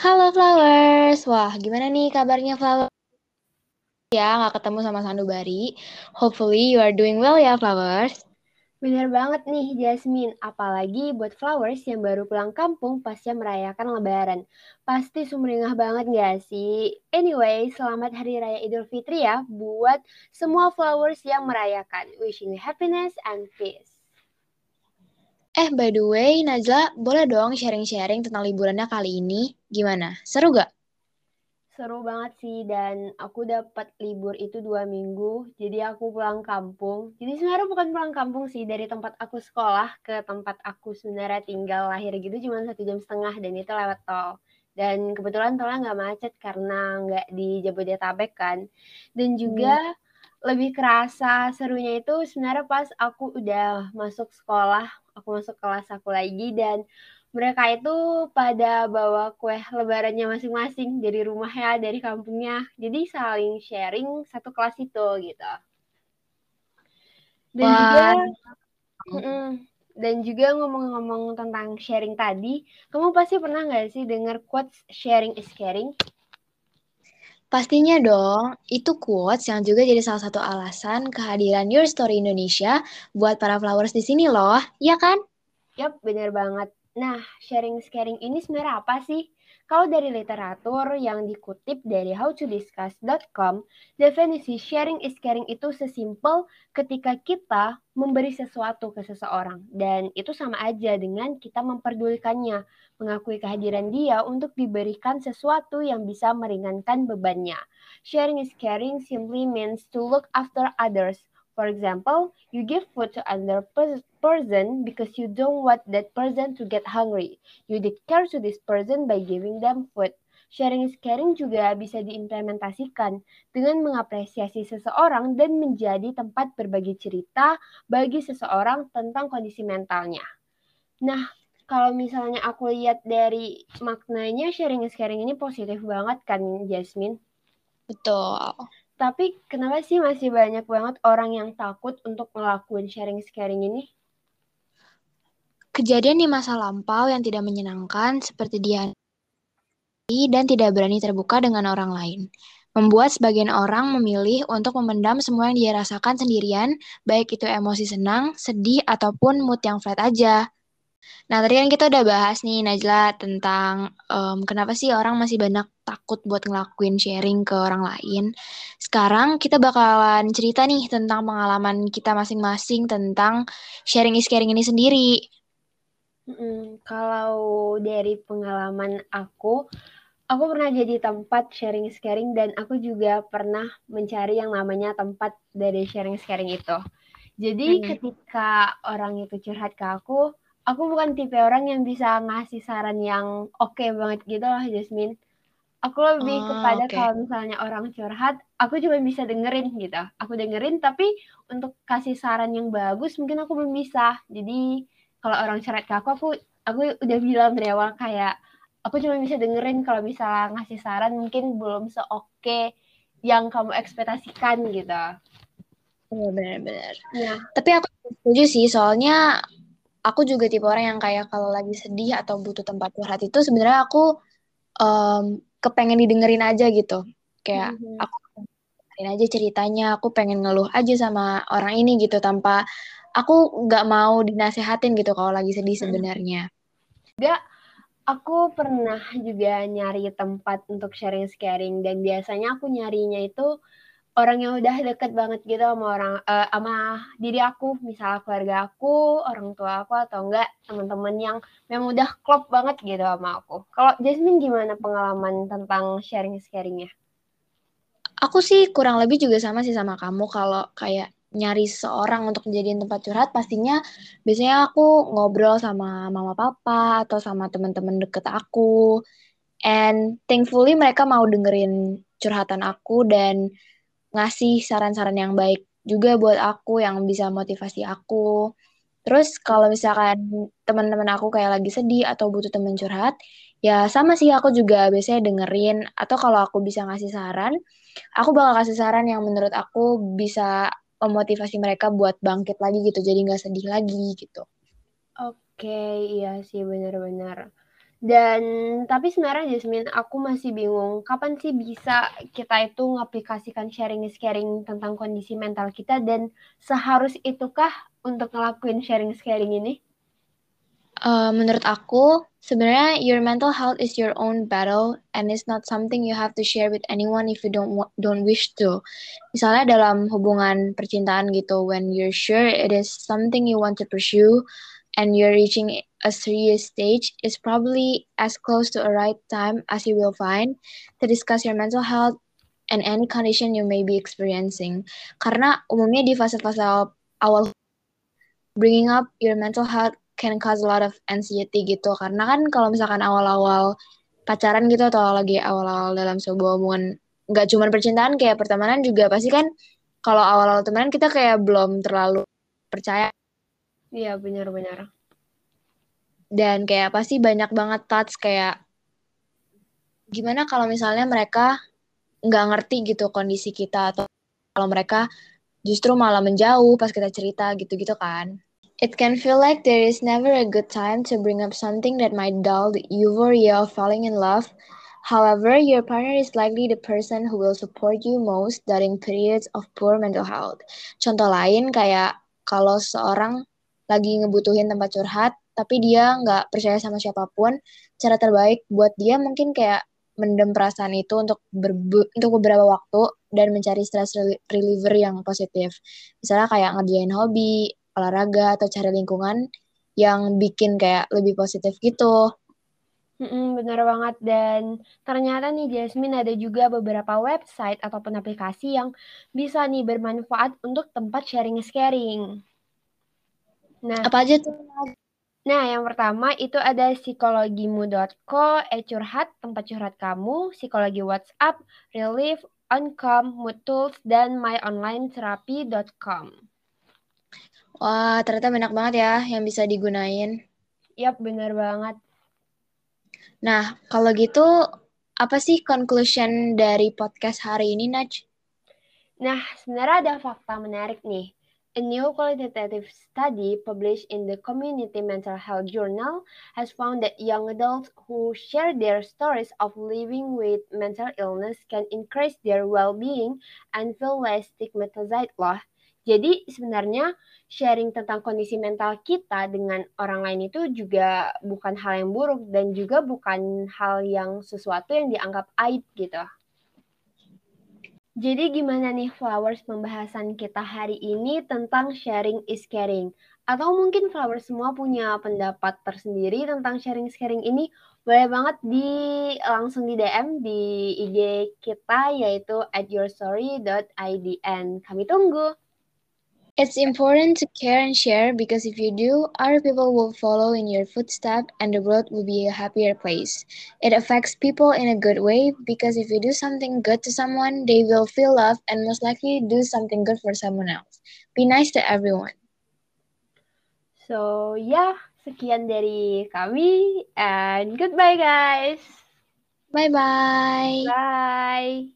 Halo Flowers, wah gimana nih kabarnya Flowers? Ya, nggak ketemu sama Sanubari. Hopefully you are doing well ya Flowers. Bener banget nih Jasmine, apalagi buat Flowers yang baru pulang kampung pasca merayakan lebaran. Pasti sumringah banget gak sih? Anyway, selamat Hari Raya Idul Fitri ya buat semua Flowers yang merayakan. Wishing you happiness and peace. Eh, by the way, Najla, boleh dong sharing-sharing tentang liburannya kali ini? Gimana? Seru gak? Seru banget sih, dan aku dapat libur itu dua minggu, jadi aku pulang kampung. Jadi sebenarnya bukan pulang kampung sih, dari tempat aku sekolah ke tempat aku sebenarnya tinggal lahir gitu cuma satu jam setengah, dan itu lewat tol. Dan kebetulan tolnya nggak macet karena nggak di Jabodetabek kan. Dan juga hmm. lebih kerasa serunya itu sebenarnya pas aku udah masuk sekolah, aku masuk kelas aku lagi, dan mereka itu pada bawa kue lebarannya masing-masing dari rumahnya, dari kampungnya. Jadi saling sharing satu kelas itu gitu. Dan Wah. juga dan juga ngomong-ngomong tentang sharing tadi, kamu pasti pernah nggak sih dengar quotes sharing is caring? Pastinya dong, itu quotes yang juga jadi salah satu alasan kehadiran Your Story Indonesia buat para flowers di sini loh, ya kan? Yap, bener banget. Nah, sharing-sharing ini sebenarnya apa sih? Kalau dari literatur yang dikutip dari howtodiscuss.com, definisi sharing is caring itu sesimpel ketika kita memberi sesuatu ke seseorang. Dan itu sama aja dengan kita memperdulikannya, mengakui kehadiran dia untuk diberikan sesuatu yang bisa meringankan bebannya. Sharing is caring simply means to look after others For example, you give food to another person because you don't want that person to get hungry. You did care to this person by giving them food. Sharing is caring juga bisa diimplementasikan dengan mengapresiasi seseorang dan menjadi tempat berbagi cerita bagi seseorang tentang kondisi mentalnya. Nah, kalau misalnya aku lihat dari maknanya sharing is caring ini positif banget kan Jasmine? Betul. Tapi kenapa sih masih banyak banget orang yang takut untuk ngelakuin sharing-sharing ini? Kejadian di masa lampau yang tidak menyenangkan seperti dia dan tidak berani terbuka dengan orang lain. Membuat sebagian orang memilih untuk memendam semua yang dia rasakan sendirian, baik itu emosi senang, sedih, ataupun mood yang flat aja. Nah, tadi kan kita udah bahas nih, Najla, tentang um, kenapa sih orang masih banyak takut buat ngelakuin sharing ke orang lain. Sekarang kita bakalan cerita nih tentang pengalaman kita masing-masing tentang sharing is caring ini sendiri. Hmm, kalau dari pengalaman aku, aku pernah jadi tempat sharing is caring dan aku juga pernah mencari yang namanya tempat dari sharing is caring itu. Jadi hmm. ketika orang itu curhat ke aku, aku bukan tipe orang yang bisa ngasih saran yang oke okay banget gitu loh Jasmine. Aku lebih oh, kepada okay. kalau misalnya orang curhat, aku cuma bisa dengerin gitu. Aku dengerin tapi untuk kasih saran yang bagus mungkin aku belum bisa. Jadi kalau orang curhat ke aku, aku aku udah bilang dari awal kayak aku cuma bisa dengerin kalau bisa ngasih saran mungkin belum seoke yang kamu ekspektasikan gitu. Benar-benar. Ya. Tapi aku setuju sih, soalnya aku juga tipe orang yang kayak kalau lagi sedih atau butuh tempat curhat itu sebenarnya aku um, kepengen didengerin aja gitu. Kayak mm-hmm. aku dengerin aja ceritanya aku pengen ngeluh aja sama orang ini gitu tanpa aku nggak mau dinasehatin gitu kalau lagi sedih sebenarnya. Gak, aku pernah juga nyari tempat untuk sharing sharing dan biasanya aku nyarinya itu orang yang udah deket banget gitu sama orang uh, sama diri aku misalnya keluarga aku orang tua aku atau enggak teman-teman yang memang udah klop banget gitu sama aku. Kalau Jasmine gimana pengalaman tentang sharing sharingnya aku sih kurang lebih juga sama sih sama kamu. Kalau kayak nyari seorang untuk jadiin tempat curhat pastinya biasanya aku ngobrol sama mama papa atau sama teman-teman deket aku. And thankfully mereka mau dengerin curhatan aku dan ngasih saran-saran yang baik juga buat aku yang bisa motivasi aku. Terus kalau misalkan teman-teman aku kayak lagi sedih atau butuh teman curhat, ya sama sih aku juga biasanya dengerin atau kalau aku bisa ngasih saran, aku bakal kasih saran yang menurut aku bisa memotivasi mereka buat bangkit lagi gitu, jadi nggak sedih lagi gitu. Oke, iya sih benar-benar. Dan tapi sebenarnya Jasmine, aku masih bingung kapan sih bisa kita itu ngaplikasikan sharing is caring tentang kondisi mental kita dan seharus itukah untuk ngelakuin sharing is caring ini? Uh, menurut aku, sebenarnya your mental health is your own battle and it's not something you have to share with anyone if you don't don't wish to. Misalnya dalam hubungan percintaan gitu, when you're sure it is something you want to pursue and you're reaching a serious stage is probably as close to a right time as you will find to discuss your mental health and any condition you may be experiencing. Karena umumnya di fase-fase awal bringing up your mental health can cause a lot of anxiety gitu. Karena kan kalau misalkan awal-awal pacaran gitu atau lagi awal-awal dalam sebuah hubungan nggak cuma percintaan kayak pertemanan juga pasti kan kalau awal-awal temenan kita kayak belum terlalu percaya. Iya benar-benar dan kayak pasti banyak banget touch kayak gimana kalau misalnya mereka nggak ngerti gitu kondisi kita atau kalau mereka justru malah menjauh pas kita cerita gitu-gitu kan. It can feel like there is never a good time to bring up something that might dull the euphoria of falling in love. However, your partner is likely the person who will support you most during periods of poor mental health. Contoh lain kayak kalau seorang lagi ngebutuhin tempat curhat, tapi dia nggak percaya sama siapa pun cara terbaik buat dia mungkin kayak mendem perasaan itu untuk untuk beberapa waktu dan mencari stress reliever yang positif. Misalnya kayak ngerjain hobi olahraga atau cari lingkungan yang bikin kayak lebih positif gitu. Mm-mm, bener banget. Dan ternyata nih Jasmine ada juga beberapa website ataupun aplikasi yang bisa nih bermanfaat untuk tempat sharing sharing. Nah, apa aja tuh? Nah, yang pertama itu ada psikologimu.co, e-curhat, tempat curhat kamu, psikologi WhatsApp, relief, oncom, mood tools, dan myonlinetherapy.com. Wah, ternyata banyak banget ya yang bisa digunain. Yap, benar banget. Nah, kalau gitu, apa sih conclusion dari podcast hari ini, Naj? Nah, sebenarnya ada fakta menarik nih. A new qualitative study published in the Community Mental Health Journal has found that young adults who share their stories of living with mental illness can increase their well-being and feel less stigmatized loh. Jadi sebenarnya sharing tentang kondisi mental kita dengan orang lain itu juga bukan hal yang buruk dan juga bukan hal yang sesuatu yang dianggap aib gitu. Jadi gimana nih Flowers pembahasan kita hari ini tentang sharing is caring? Atau mungkin Flowers semua punya pendapat tersendiri tentang sharing is caring ini? Boleh banget di langsung di DM di IG kita yaitu at yourstory.idn. Kami tunggu. It's important to care and share because if you do, other people will follow in your footsteps and the world will be a happier place. It affects people in a good way because if you do something good to someone, they will feel love and most likely do something good for someone else. Be nice to everyone. So, yeah, sekian dari kami and goodbye guys. Bye-bye. Bye.